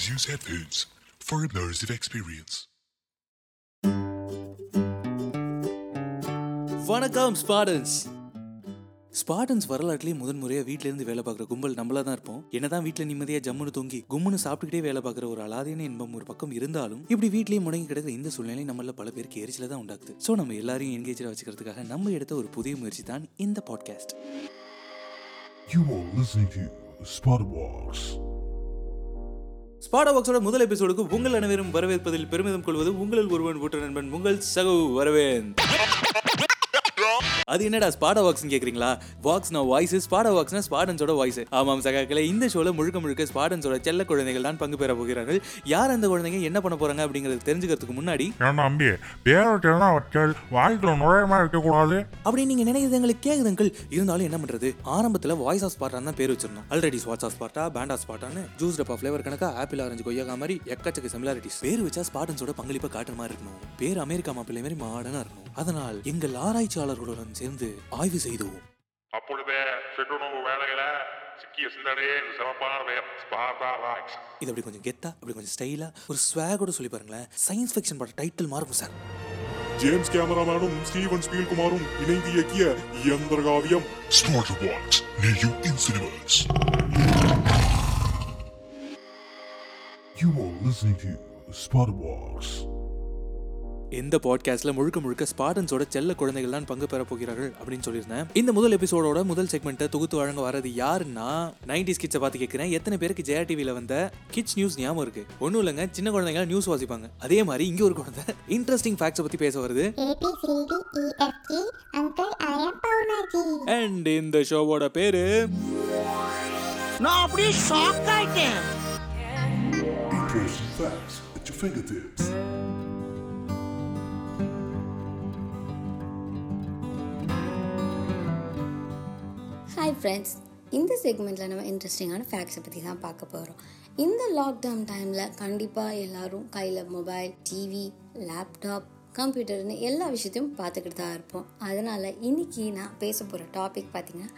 Please use headphones for immersive experience. வணக்கம் ஸ்பாடன்ஸ் ஸ்பாடன்ஸ் வரலாற்றுலேயே முதன் முறையாக வீட்டிலேருந்து வேலை பார்க்குற கும்பல் நம்மளா தான் இருப்போம் என்னதான் வீட்டில் நிம்மதியாக ஜம்முன்னு தூங்கி கும்முன்னு சாப்பிட்டுக்கிட்டே வேலை பார்க்குற ஒரு அலாதியான இன்பம் ஒரு பக்கம் இருந்தாலும் இப்படி வீட்லேயே முடங்கி கிடக்கிற இந்த சூழ்நிலை நம்மள பல பேருக்கு எரிச்சல தான் உண்டாக்குது ஸோ நம்ம எல்லாரையும் என்கேஜாக வச்சுக்கிறதுக்காக நம்ம எடுத்த ஒரு புதிய முயற்சி தான் இந்த podcast You are listening to Spotterbox. Spotta பாக்ஸோட முதல் எபிசோடுக்கு உங்கள் அனைவரும் வரவேற்பதில் பெருமிதம் கொள்வது உங்களில் ஒருவன் ஊற்ற நண்பன் உங்கள் சகவு வரவேன். அது என்னடா ஸ்பாடா வாக்ஸ் கேக்குறீங்களா? வாக்ஸ்னா வாய்ஸ் ஸ்பாடா வாக்ஸ்னா ஸ்பாடன்ஸோட வாய்ஸ் ஆமாம் சகாக்களே இந்த ஷோல முழுக்க முழுக்க ஸ்பாடன்ஸோட செல்ல குழந்தைகள் தான் பங்கு பெற போகிறார்கள். யார் அந்த குழந்தைங்க என்ன பண்ண போறாங்க அப்படிங்கறது தெரிஞ்சுக்கிறதுக்கு முன்னாடி ஏன் தம்பி பேர் வச்சா வச்சல் வாழ்க்கையில் நுழையமா இருக்கக்கூடாது? அப்படி நீங்க நினைக்கிறது எங்களுக்கு கேக்குதுங்கள் இருந்தாலும் என்ன பண்றது? ஆரம்பத்துல வாய்ஸ் ஆஃப் ஸ்பாட்டா தான் பேர் வச்சிருந்தோம். ஆல்ரெடி ஸ்வாட்ஸ் ஆஃப் ஸ்பாட்டா பேண்ட் ஸ்பாட்டான்னு ஜூஸ் டப்பா ஃபிளேவர் கணக்கா ஆப்பிள் ஆரஞ்சு கொய்யாக்கா மாதிரி எக்கச்சக்க சிமிலாரிட்டிஸ் பேர் வச்சா ஸ்பாட்டன்ஸோட பங்களிப்பை காட்டுற மாதிரி இருக்கணும். பேர் அமெரிக்கா மாப்பிள்ளை மாதிரி மாடனா இருக்கணும். அதனால் எங்கள் ஆராய்ச்சியாளர்களுடன் சேர்ந்து ஆய்வு செய்தோம் அப்பொழுது சிற்றுணவு வேலையில சிக்கிய சிந்தனையே சிறப்பான பெயர் ஸ்பார்டா ராக்ஸ் இது அப்படி கொஞ்சம் கெத்தா அப்படி கொஞ்சம் ஸ்டைலா ஒரு ஸ்வாகோட சொல்லி பாருங்களேன். சயின்ஸ் ஃபிக்ஷன் பட டைட்டில் மாறும் சார் ஜேம்ஸ் கேமராமேனும் ஸ்டீவன் ஸ்பீல்குமாரும் இணைந்து இயக்கிய near you in cinemas. You are listening to Spotterbox. இந்த பாட்காஸ்ட்ல முழுக்க முழுக்க ஸ்பாடன்ஸோட செல்ல குழந்தைகள் தான் பங்கு பெற போகிறார்கள் அப்படின்னு சொல்லியிருந்தேன். இந்த முதல் எபிசோடோட முதல் செக்மெண்ட்டை தொகுத்து வழங்க வரது யாருன்னா நைன்டிஸ் கிட்ஸை பார்த்து கேட்கிறேன். எத்தனை பேருக்கு ஜெயா டிவியில் வந்த கிட்ஸ் நியூஸ் ஞாபகம் இருக்கு? ஒன்றும் இல்லைங்க சின்ன குழந்தைங்க நியூஸ் வாசிப்பாங்க. அதே மாதிரி இங்கே ஒரு குழந்தை. இன்ட்ரெஸ்டிங் ஃபேக்ட்ஸை பற்றி பேச வருது. D E. அண்ட் இந்த ஷோவோட பேரு? நான் அப்படியே ஷாக் ஆயிட்டேன். Interesting facts at your fingertips. Hi friends இந்த செக்மெண்ட்டில் நம்ம இன்ட்ரெஸ்டிங்கான ஃபேக்ட்ஸை பற்றி தான் பார்க்க போகிறோம் இந்த லாக்டவுன் டைமில் கண்டிப்பாக எல்லாரும் கையில் மொபைல் டிவி லேப்டாப் கம்ப்யூட்டர்னு எல்லா விஷயத்தையும் பார்த்துக்கிட்டு தான் இருப்போம். அதனால் இன்றைக்கி நான் பேச போகிற டாபிக் பார்த்திங்கன்னா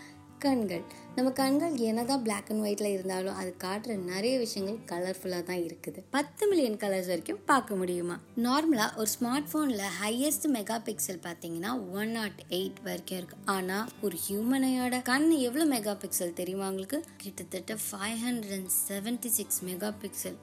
கண்கள். நம்ம கண்கள் என்னதான் பிளாக் அண்ட் ஒயிட்ல இருந்தாலும் அது காட்டுற நிறைய விஷயங்கள் கலர்ஃபுல்லாக தான் இருக்குது. பத்து மில்லியன் கலர்ஸ் வரைக்கும் பார்க்க முடியுமா? நார்மலாக ஒரு ஸ்மார்ட் ஃபோனில் ஹையஸ்ட் மெகா பிக்சல் பார்த்தீங்கன்னா ஒன் நாட் எயிட் வரைக்கும் இருக்கு. ஆனால் ஒரு ஹியூமனையோட கண் எவ்வளோ மெகா பிக்சல் தெரியுமா உங்களுக்கு? கிட்டத்தட்ட five hundred and seventy six mega pixel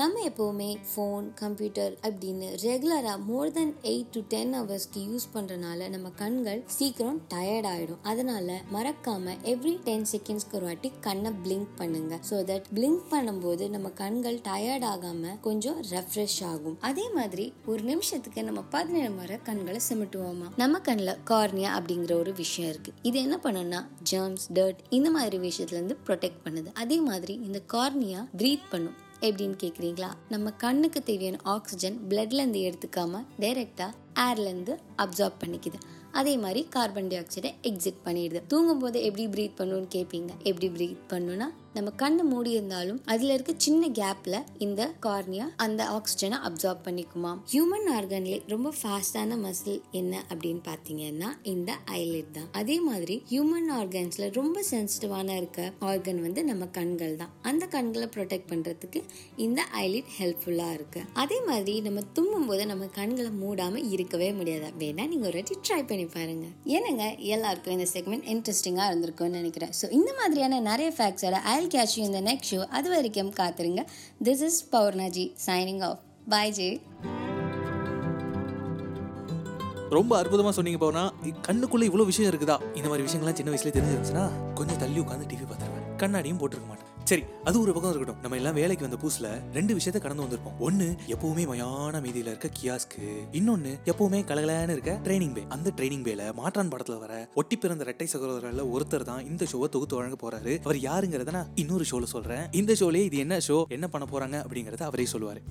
நம்ம எப்போவுமே ஃபோன் கம்ப்யூட்டர் அப்படின்னு ரெகுலராக more than eight to ten ஹவர்ஸ்க்கு யூஸ் பண்ணுறனால நம்ம கண்கள் சீக்கிரம் டயர்ட் ஆகிடும் அதனால மறக்காம எவ்ரி டென் செகண்ட்ஸ்க்கு ஒரு வாட்டி கண்ணை பிளிங்க் பண்ணுங்க. ஸோ தட் பிளிங்க் பண்ணும்போது நம்ம கண்கள் டயர்ட் ஆகாம கொஞ்சம் ரெஃப்ரெஷ் ஆகும். அதே மாதிரி ஒரு நிமிஷத்துக்கு நம்ம பதினேழு முறை கண்களை சிமிட்டுவோமா? நம்ம கண்ணில் கார்னியா அப்படிங்கிற ஒரு விஷயம் இருக்கு. இது என்ன பண்ணுன்னா ஜெர்ம்ஸ் டர்ட் இந்த மாதிரி விஷயத்துல இருந்து ப்ரொடெக்ட் பண்ணுது. அதே மாதிரி இந்த கார்னியா ப்ரீத் பண்ணும். எப்படின்னு கேட்குறீங்களா நம்ம கண்ணுக்கு தேவையான ஆக்சிஜன் பிளட்லேருந்து எடுத்துக்காம டைரெக்டாக ஏர்லேருந்து அப்சார்ப் பண்ணிக்குது. அதே மாதிரி கார்பன் டை ஆக்சைடை எக்ஸிட் பண்ணிடுது. தூங்கும் போது எப்படி ப்ரீத் பண்ணணும்னு கேட்பீங்க எப்படி ப்ரீத் பண்ணுன்னா நம்ம கண்ணு மூடி இருந்தாலும் அதுல இருக்க சின்ன கேப்ல இந்த கார்னியா அந்த ஆக்சிஜனை அப்சார்ப் பண்ணிக்குமா ஹியூமன் ஆர்கன்ல ரொம்ப ஃபாஸ்டான மசில் என்ன அப்படின்னு பார்த்தீங்கன்னா இந்த ஐலிட் தான். அதே மாதிரி ஹியூமன் ஆர்கன்ஸ்ல ரொம்ப சென்சிட்டிவான இருக்க ஆர்கன் வந்து நம்ம கண்கள் தான். அந்த கண்களை ப்ரொடெக்ட் பண்றதுக்கு இந்த ஐலிட் ஹெல்ப்ஃபுல்லா இருக்கு. அதே மாதிரி நம்ம தும்மும் போது நம்ம கண்களை மூடாம இருக்கவே முடியாது. வேணா நீங்க ஒரு வாட்டி ட்ரை பண்ணி பாருங்க. என்னங்க? எல்லாருக்கும் இந்த செக்மெண்ட் இன்ட்ரெஸ்டிங்கா இருந்திருக்கும்னு நினைக்கிறேன். ஸோ இந்த மாதிரியான நிறைய ஃபேக்ட்ஸோட ஐ கேட்ச் யூ இந்த நெக்ஸ்ட் ஷோ அது வரைக்கும் காத்துருங்க. திஸ் இஸ் பவர்னாஜி சைனிங் ஆஃப் பாய் ஜே ரொம்ப அற்புதமா சொன்னீங்க போனா கண்ணுக்குள்ள இவ்வளோ விஷயம் இருக்குதா? இந்த மாதிரி விஷயங்கள்லாம் சின்ன வயசுல தெரிஞ்சிருந்துச்சுன்னா கொஞ்சம் தள்ளி உட்காந்து டிவி பார்த்துருவேன். கண்ணாடியும் போட்டிருக்க மாட்டேன். சரி அது ஒரு பக்கம் இருக்கட்டும். நம்ம எல்லாம் வேலைக்கு வந்த புதுசுல ரெண்டு விஷயத்த கடந்து வந்திருப்போம். ஒன்னு எப்பவுமே மயான மீதியில இருக்க கியாஸ்க்கு இன்னொன்னு எப்பவுமே கலகலான்னு இருக்க ட்ரைனிங் பே அந்த ட்ரைனிங் பேல மாற்றான் படத்துல வர ஒட்டி பிறந்த ரெட்டை சகோதரர்ல ஒருத்தர் தான் இந்த ஷோவை தொகுத்து வழங்க போறாரு. அவர் யாருங்கிறத நான் இன்னொரு ஷோல சொல்றேன். இந்த ஷோலயே இது என்ன ஷோ என்ன பண்ண போறாங்க அப்படிங்கறத அவரே சொல்லுவாரு.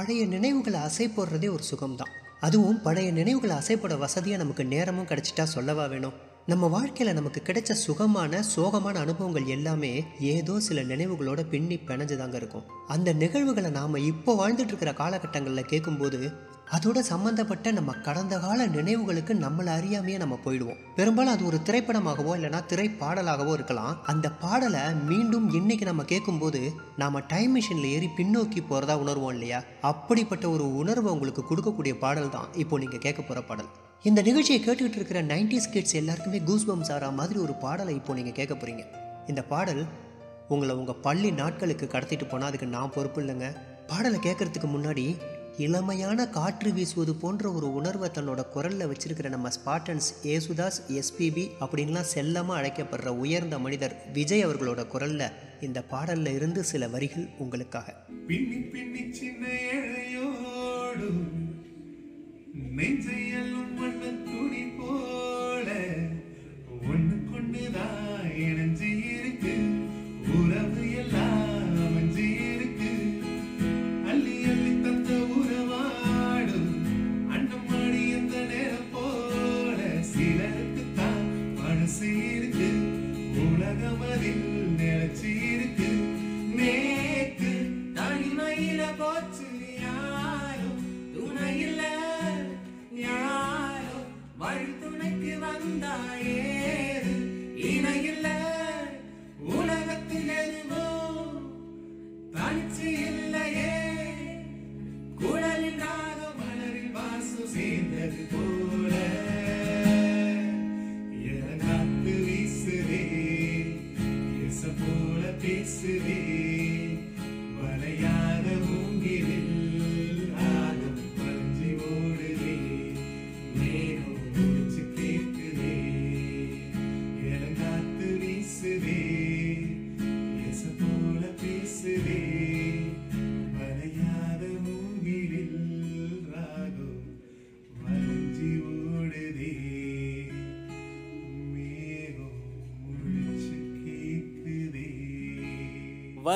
பழைய நினைவுகளை அசை போடுறதே ஒரு சுகம்தான். அதுவும் பழைய நினைவுகளை அசைப்போட வசதியாக நமக்கு நேரமும் கிடைச்சிட்டா சொல்லவா வேணும்? நம்ம வாழ்க்கையில் நமக்கு கிடைச்ச சுகமான சோகமான அனுபவங்கள் எல்லாமே ஏதோ சில நினைவுகளோட பின்னி பிணைஞ்சுதாங்க இருக்கும். அந்த நிகழ்வுகளை நாம் இப்போ வாழ்ந்துட்டு இருக்கிற காலகட்டங்களில் கேட்கும்போது அதோட சம்மந்தப்பட்ட நம்ம கடந்த கால நினைவுகளுக்கு நம்மளை அறியாமையே நம்ம போயிடுவோம். பெரும்பாலும் அது ஒரு திரைப்படமாகவோ இல்லைனா திரைப்பாடலாகவோ இருக்கலாம். அந்த பாடலை மீண்டும் இன்னைக்கு நம்ம கேட்கும்போது நாம டைம் மிஷினில் ஏறி பின்னோக்கி போகிறதா உணர்வோம் இல்லையா? அப்படிப்பட்ட ஒரு உணர்வை உங்களுக்கு கொடுக்கக்கூடிய பாடல் தான் இப்போ நீங்கள் கேட்க போகிற பாடல். இந்த நிகழ்ச்சியை கேட்டுக்கிட்டு இருக்கிற நைன்டிஸ் கிட்ஸ் எல்லாருக்குமே கூஸ் பம்ஸ் ஆகிற மாதிரி ஒரு பாடலை இப்போ நீங்கள் கேட்க போகிறீங்க இந்த பாடல் உங்களை உங்கள் பள்ளி நாட்களுக்கு கடத்திட்டு போனால் அதுக்கு நான் பொறுப்பு இல்லைங்க. பாடலை கேட்கறதுக்கு முன்னாடி இளமையான காற்று வீசுவது போன்ற ஒரு உணர்வை தன்னோட குரலில் வச்சிருக்கிற நம்ம ஸ்பாட்டன்ஸ் ஏசுதாஸ் எஸ்பிபி அப்படின்லாம் செல்லமாக அழைக்கப்படுற உயர்ந்த மனிதர் விஜய் அவர்களோட குரலில் இந்த பாடலில் இருந்து சில வரிகள் உங்களுக்காக. பின்னி பின்னி சின்ன துணைக்கு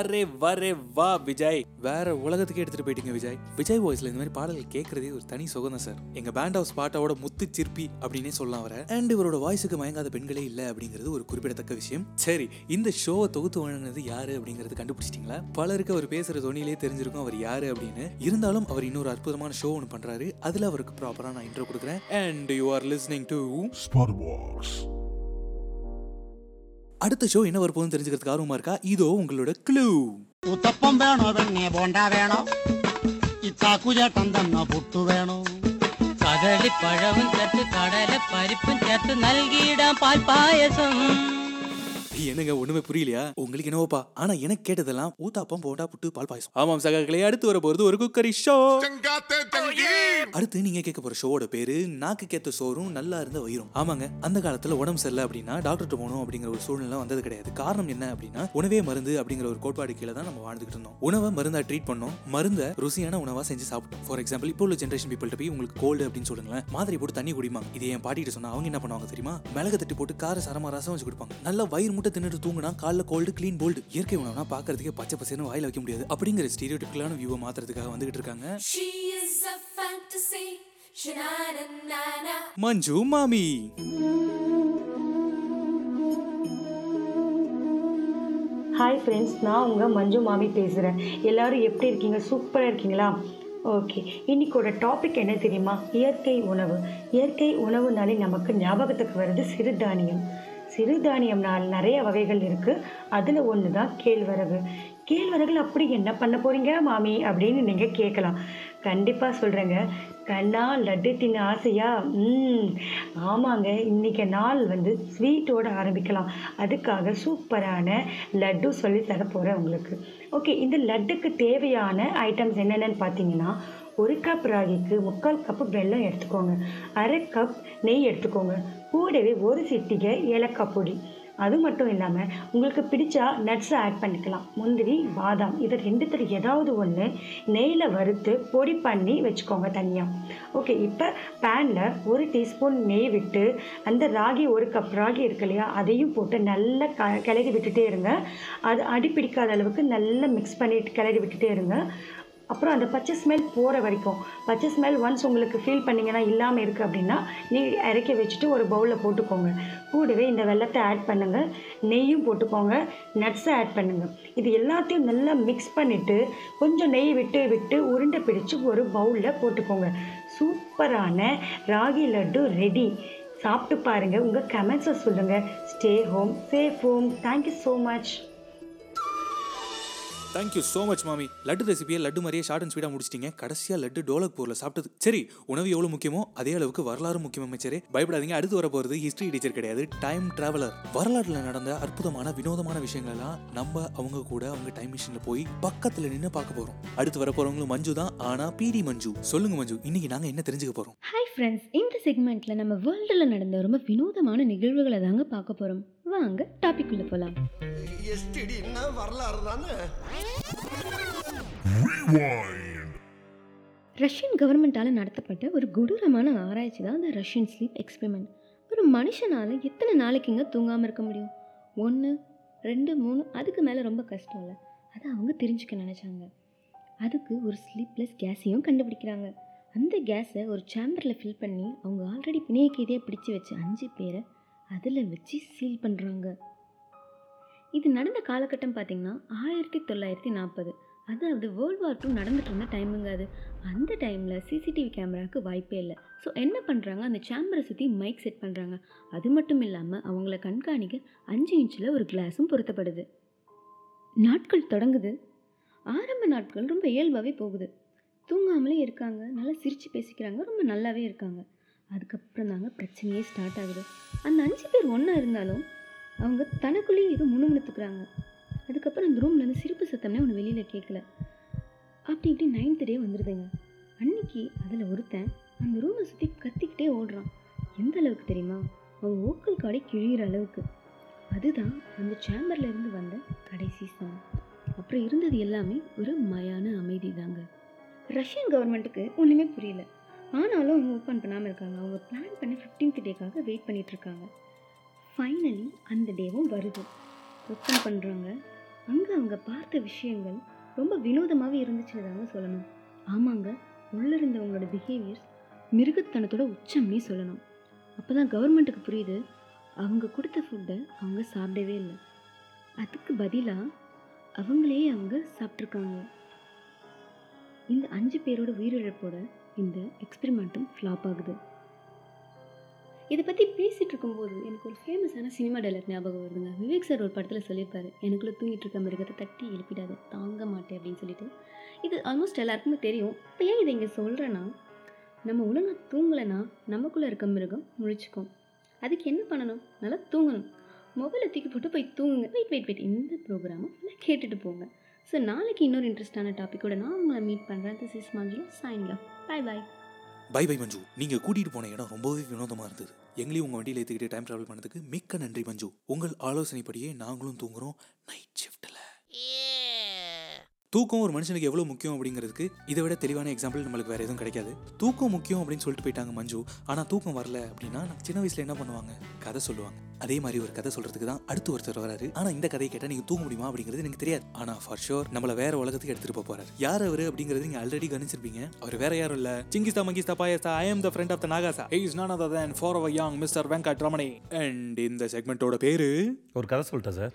வரே வரே வா விஜய். வேற உலகத்துக்கே எடுத்துட்டு போயிட்டீங்க விஜய். விஜய் வாய்ஸ்ல இந்த மாதிரி பாடல்கள் கேட்கறதே ஒரு தனி சுகம் தான் சார் எங்க பேண்ட் ஆஃப் பாட்டாவோட முத்து சிற்பி அப்படின்னே சொல்லலாம் அவரை. அண்ட் இவரோட வாய்ஸுக்கு மயங்காத பெண்களே இல்லை அப்படிங்கிறது ஒரு குறிப்பிடத்தக்க விஷயம். சரி இந்த ஷோவை தொகுத்து வழங்கினது யாரு அப்படிங்கறது கண்டுபிடிச்சிட்டீங்களா? பலருக்கு அவர் பேசுற தொனிலே தெரிஞ்சிருக்கும் அவர் யாரு அப்படின்னு. இருந்தாலும் அவர் இன்னொரு அற்புதமான ஷோ ஒன்று பண்றாரு. அதுல அவருக்கு ப்ராப்பரா நான் இன்ட்ரோ கொடுக்குறேன். And you are listening to Spotbox. அடுத்த ஷோ என்ன வரப்போகுதுன்னு தெரிஞ்சுக்கிறதுக்கு ஆர்வமா இருக்கா? இதோ உங்களோட க்ளூ உத்தப்பம் வேணும் வெண்ணே போண்டா வேணும். இத்தாக்குஜா தந்தன்ன புட்டு வேணும். கதளி பழவும் சேர்த்து கடலை பருப்பும் சேர்த்து நல்கிட பால் பாயசம். என்னங்க ஒண்ணுமே புரியலையா? உங்களுக்கு என்னவோப்பா? ஆனா எனக்கு கேட்டதெல்லாம் ஊத்தாப்பம் போண்டா புட்டு பால் பாயசம். ஆமாம் சகாக்களே அடுத்து வர போறது ஒரு குக்கரி ஷோ. அடுத்து நீங்க கேட்க போற ஷோவோட பேரு நாக்கு கேத்த சோறும் நல்லா இருந்த வயிறும். ஆமாங்க அந்த காலத்துல உடம்பு சரியில்லை அப்படின்னா டாக்டர் போகணும் அப்படிங்கிற ஒரு சூழ்நிலை வந்தது கிடையாது. காரணம் என்ன அப்படின்னா உணவே மருந்து அப்படிங்கிற ஒரு கோட்பாடு கீழே தான் நம்ம வாழ்ந்துகிட்டு இருந்தோம். உணவை மருந்தா ட்ரீட் பண்ணோம். மருந்த ருசியான உணவா செஞ்சு சாப்பிட்டோம். ஃபார் எக்ஸாம்பிள் இப்போ உள்ள ஜென்ரேஷன் பீப்பிள்கிட்ட போய் உங்களுக்கு கோல்டு அப்படின்னு சொல்லுங்களேன். மாதிரி போட்டு தண்ணி குடிப்பாங்க. இது என் பாட்டிட்டு சொன்னா அவங்க என்ன பண்ணுவாங்க தெரியுமா? மிளகு தட்டி போட்டு கார சரமா ரசம் வச்சு கொடுப்பாங்க. நல்லா வயிறு முட்டை தின்னுட்டு தூங்குனா காலைல கோல்டு க்ளீன் போல்டு இயற்கை உணவுனா பாக்குறதுக்கே பச்சை பசேன்னு வாயில வைக்க முடியாது. அப்படிங்கிற ஸ்டீரியோடிக்கலான வியூவை மாத்துறதுக்காக வந்துகிட்டு இருக்காங்க. மஞ்சு மாமி. ஹாய் ஃப்ரெண்ட்ஸ் நான் உங்கள் மஞ்சு மாமி பேசுகிறேன் எல்லாரும் எப்படி இருக்கீங்க? சூப்பராக இருக்கீங்களா? ஓகே இன்னைக்கோட டாபிக் என்ன தெரியுமா? இயற்கை உணவு. இயற்கை உணவுனாலே நமக்கு ஞாபகத்துக்கு வருது சிறுதானியம். சிறுதானியம்னால் நிறைய வகைகள் இருக்குது அதில் ஒன்று தான் கேழ்வரகு. கேழ்வரகுல அப்படி என்ன பண்ண போகிறீங்க மாமி? அப்படின்னு நீங்கள் கேட்கலாம். கண்டிப்பாக சொல்கிறேங்க கண்ணா லட்டு தின்ன ஆசையா? ம் ஆமாங்க. இன்றைக்கி நாள் வந்து ஸ்வீட்டோட ஆரம்பிக்கலாம். அதுக்காக சூப்பரான லட்டு சொல்லி தர போகிறேன் உங்களுக்கு. ஓகே இந்த லட்டுக்கு தேவையான ஐட்டம்ஸ் என்னென்னு பார்த்தீங்கன்னா ஒரு கப் ராகிக்கு முக்கால் கப்பு வெல்லம் எடுத்துக்கோங்க. அரை கப் நெய் எடுத்துக்கோங்க. கூடவே ஒரு சிட்டிகை ஏலக்காய் பொடி. அது மட்டும் இல்லாமல் உங்களுக்கு பிடிச்சா நட்ஸை ஆட் பண்ணிக்கலாம். முந்திரி பாதாம் இது ரெண்டுத்தில் ஏதாவது ஒன்று நெய்யில் வறுத்து பொடி பண்ணி வச்சுக்கோங்க தனியாக ஓகே இப்போ பேனில் ஒரு டீஸ்பூன் நெய் விட்டு அந்த ராகி ஒரு கப் ராகி இருக்கு இல்லையா அதையும் போட்டு நல்லா க கிளறி விட்டுட்டே இருங்க. அது அடி பிடிக்காத அளவுக்கு நல்லா மிக்ஸ் பண்ணிட்டு கிளறி விட்டுட்டே இருங்க. அப்புறம் அந்த பச்சை ஸ்மெல் போகிற வரைக்கும். பச்சை ஸ்மெல் ஒன்ஸ் உங்களுக்கு ஃபீல் பண்ணிங்கன்னா இல்லாமல் இருக்குது அப்படின்னா நீங்கள் இறக்கி வச்சுட்டு ஒரு பவுலில் போட்டுக்கோங்க. கூடவே இந்த வெள்ளத்தை ஆட் பண்ணுங்கள் நெய்யும் போட்டுக்கோங்க. நட்ஸை ஆட் பண்ணுங்கள் இது எல்லாத்தையும் நல்லா மிக்ஸ் பண்ணிவிட்டு கொஞ்சம் நெய் விட்டு விட்டு உருண்டை பிடிச்சி ஒரு பவுலில் போட்டுக்கோங்க. சூப்பரான ராகி லட்டு ரெடி சாப்பிட்டு பாருங்கள் உங்கள் கமெண்ட்ஸை சொல்லுங்கள் stay home safe home thank you so much thank you so much மாமி. லட்டு ரெசிபியை லட்டு மாதிரியே ஷார்ட் அண்ட் ஸ்வீடாக முடிச்சிட்டிங்க. கடைசியாக லட்டு டோலக்பூரில் சாப்பிட்டது. சரி உணவு எவ்வளோ முக்கியமோ அதே அளவுக்கு வரலாறு முக்கியம் அமைச்சரே. பயப்படாதீங்க அடுத்து வர போகிறது ஹிஸ்ட்ரி டீச்சர் கிடையாது. டைம் டிராவலர் வரலாற்றில் நடந்த அற்புதமான வினோதமான விஷயங்கள்லாம் நம்ம அவங்க கூட அவங்க டைம் மிஷினில் போய் பக்கத்தில் நின்று பார்க்க போகிறோம் அடுத்து வர போகிறவங்களும் மஞ்சு தான் ஆனால் பிடி மஞ்சு. சொல்லுங்க மஞ்சு. இன்னைக்கு நாங்கள் என்ன தெரிஞ்சுக்க போகிறோம் ஹாய் ஃப்ரெண்ட்ஸ் இந்த செக்மெண்ட்டில் நம்ம வேர்ல்டில் நடந்த ரொம்ப வினோதமான நிகழ்வுகளை தாங்க பார்க்க போகிறோம் வாங்க டாபிக் உள்ள போகலாம் எஸ்டிடின்னா வரலாறு தானே? ரஷ்யன் கவர்மெண்ட்டால் நடத்தப்பட்ட ஒரு கொடூரமான ஆராய்ச்சி தான் அந்த ரஷ்யன் ஸ்லீப் எக்ஸ்பெரிமெண்ட் ஒரு மனுஷனால் எத்தனை நாளைக்குங்க தூங்காமல் இருக்க முடியும்? ஒன்று ரெண்டு மூணு அதுக்கு மேலே ரொம்ப கஷ்டம் இல்லை. அதை அவங்க தெரிஞ்சுக்க நினச்சாங்க. அதுக்கு ஒரு ஸ்லீப்லெஸ் கேஸையும் கண்டுபிடிக்கிறாங்க. அந்த கேஸை ஒரு சேம்பரில் ஃபில் பண்ணி அவங்க ஆல்ரெடி பிணைய கைதியை பிடிச்சு வச்ச அஞ்சு பேரை அதில் வச்சு சீல் பண்ணுறாங்க இது நடந்த காலகட்டம் பார்த்திங்கன்னா ஆயிரத்தி தொள்ளாயிரத்தி நாற்பது அதாவது வேர்ல்டு வார் டூ நடந்துட்டு இருந்த டைமுங்க அது. அந்த டைமில் சிசிடிவி கேமராவுக்கு வாய்ப்பே இல்லை. ஸோ என்ன பண்ணுறாங்க அந்த சேம்பரை சுற்றி மைக் செட் பண்ணுறாங்க அது மட்டும் இல்லாமல் அவங்கள கண்காணிக்க அஞ்சு இன்ச்சில் ஒரு கிளாஸும் பொருத்தப்படுது. நாட்கள் தொடங்குது. ஆரம்ப நாட்கள் ரொம்ப இயல்பாகவே போகுது. தூங்காமலே இருக்காங்க. நல்லா சிரித்து பேசிக்கிறாங்க. ரொம்ப நல்லாவே இருக்காங்க. அதுக்கப்புறம் தாங்க பிரச்சனையே ஸ்டார்ட் ஆகுது. அந்த அஞ்சு பேர் ஒன்றா இருந்தாலும் அவங்க தனக்குள்ளேயே ஏதோ முணுமுணுத்துக்கிறாங்க. அதுக்கப்புறம் அந்த ரூம்லேருந்து சிரிப்பு சத்தம்னே ஒன்று வெளியில் கேட்கல அப்படி இப்படி நைன்த் டே வந்துடுதுங்க அன்னைக்கு அதில் ஒருத்தன் அந்த ரூமை சுற்றி கத்திக்கிட்டே ஓடுறான். எந்த அளவுக்கு தெரியுமா? அவன் ஓக்கல் காடை கிழிகிற அளவுக்கு. அதுதான் அந்த சேம்பரில் இருந்து வந்த கடைசி சாங் அப்புறம் இருந்தது எல்லாமே ஒரு மயான அமைதி தாங்க ரஷ்யன் கவர்மெண்ட்டுக்கு ஒன்றுமே புரியல. ஆனாலும் அவங்க ஓப்பன் பண்ணாமல் இருக்காங்க. அவங்க பிளான் பண்ணி ஃபிஃப்டீன்த் டேக்காக வெயிட் பண்ணிகிட்ருக்காங்க இருக்காங்க. ஃபைனலி அந்த டேவும் வருது. ஓப்பன் பண்ணுறாங்க அங்கே அவங்க பார்த்த விஷயங்கள் ரொம்ப வினோதமாகவே இருந்துச்சுன்னு தாங்க சொல்லணும். ஆமாங்க. உள்ளே இருந்தவங்களோட பிஹேவியர்ஸ் மிருகத்தனத்தோட உச்சம்னே சொல்லணும். அப்போ தான் கவர்மெண்ட்டுக்கு புரியுது. அவங்க கொடுத்த ஃபுட்டை அவங்க சாப்பிடவே இல்லை. அதுக்கு பதிலாக அவங்களே அவங்க சாப்பிட்ருக்காங்க இந்த அஞ்சு பேரோட உயிரிழப்போட இந்த எக்ஸ்பெரிமெண்ட்டும் ஃப்ளாப் ஆகுது. இதை பற்றி பேசிகிட்டு இருக்கும்போது எனக்கு ஒரு ஃபேமஸான சினிமா டைலாக் ஞாபகம் வருதுங்க. விவேக் சார் ஒரு படத்தில் சொல்லியிருப்பாரு எனக்குள்ளே தூங்கிட்டு இருக்க மிருகத்தை தட்டி எழுப்பிடாத தாங்க மாட்டேன் அப்படின்னு சொல்லிட்டு. இது ஆல்மோஸ்ட் எல்லாருக்குமே தெரியும். இப்போ ஏன் இதை இங்கே சொல்கிறேன்னா நம்ம ஒழுங்காக தூங்கலைன்னா நமக்குள்ளே இருக்க மிருகம் முழிச்சுக்கும். அதுக்கு என்ன பண்ணணும்? நல்லா தூங்கணும். மொபைலை தூக்கி போட்டு போய் தூங்குங்க. வெயிட் வெயிட் வெயிட் இந்த ப்ரோக்ராமை ஃபுல்லாக கேட்டுட்டு போங்க. ஸோ நாளைக்கு இன்னொரு இன்ட்ரெஸ்டான டாப்பிக்கோட நான் உங்களை மீட் பண்ணுறேன் this is Manjula sign off bye bye bye bye Manju நீங்கள் கூட்டிகிட்டு போன இடம் ரொம்பவே வினோதமாக இருந்தது. எங்களையும் உங்கள் வண்டியில் ஏற்றிக்கிட்டு டைம் ட்ராவல் பண்ணதுக்கு மிக்க நன்றி மஞ்சு உங்கள் ஆலோசனைப்படியே நாங்களும் தூங்குறோம். நைட் ஷிஃப்ட்டில் தூக்கம் ஒரு மனுஷனுக்கு எவ்வளோ முக்கியம் அப்படிங்கிறதுக்கு இதை விட தெளிவான எக்ஸாம்பிள் நம்மளுக்கு வேறு எதுவும் கிடைக்காது. தூக்கம் முக்கியம் அப்படின்னு சொல்லிட்டு போயிட்டாங்க மஞ்சு. ஆனால் தூக்கம் வரல அப்படின்னா நான் சின்ன வயசில் என்ன பண்ணுவாங்க? கதை சொல்லுவாங்க. அதே மாதிரி ஒரு கதை சொல்கிறதுக்கு தான் அடுத்து ஒருத்தர் வராரு. ஆனால் இந்த கதையை கேட்டால் நீங்கள் தூங்க முடியுமா அப்படிங்கிறது எனக்கு தெரியாது. ஆனால் ஃபார் ஷோர் நம்மளை வேற உலகத்துக்கு எடுத்துகிட்டு போக போகிறார் யார் அவர் அப்படிங்கிறது நீங்கள் ஆல்ரெடி கவனிச்சிருப்பீங்க. அவர் வேற யாரும் இல்லை. சிங்கிஸ்தா மங்கிஸ்தா பாயஸ்தா I am the friend of the நாகாசா he is none other for our young mister Venkat Ramani and இந்த செக்மெண்ட்டோட பேரு? ஒரு கதை சொல்லிட்டேன் சார்.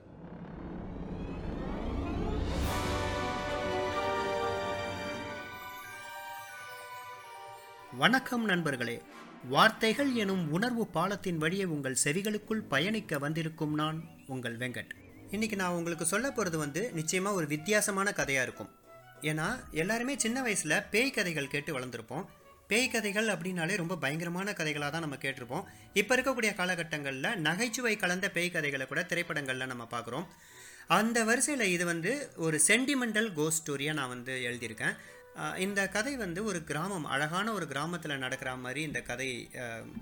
வணக்கம் நண்பர்களே. வார்த்தைகள் எனும் உணர்வு பாலத்தின் வழியே உங்கள் செவிகளுக்குள் பயணிக்க வந்திருக்கும் நான் உங்கள் வெங்கட். இன்றைக்கி நான் உங்களுக்கு சொல்ல போகிறது வந்து நிச்சயமாக ஒரு வித்தியாசமான கதையாக இருக்கும். ஏன்னா எல்லாருமே சின்ன வயசில் பேய் கதைகள் கேட்டு வளர்ந்துருப்போம். பேய் கதைகள் அப்படின்னாலே ரொம்ப பயங்கரமான கதைகளாக தான் நம்ம கேட்டிருப்போம். இப்போ இருக்கக்கூடிய காலகட்டங்களில் நகைச்சுவை கலந்த பேய் கதைகளை கூட திரைப்படங்களில் நம்ம பார்க்குறோம். அந்த வரிசையில் இது வந்து ஒரு சென்டிமெண்டல் கோஸ்ட் ஸ்டோரியாக நான் வந்து எழுதியிருக்கேன். இந்த கதை வந்து ஒரு கிராமம் அழகான ஒரு கிராமத்தில் நடக்கிற மாதிரி இந்த கதை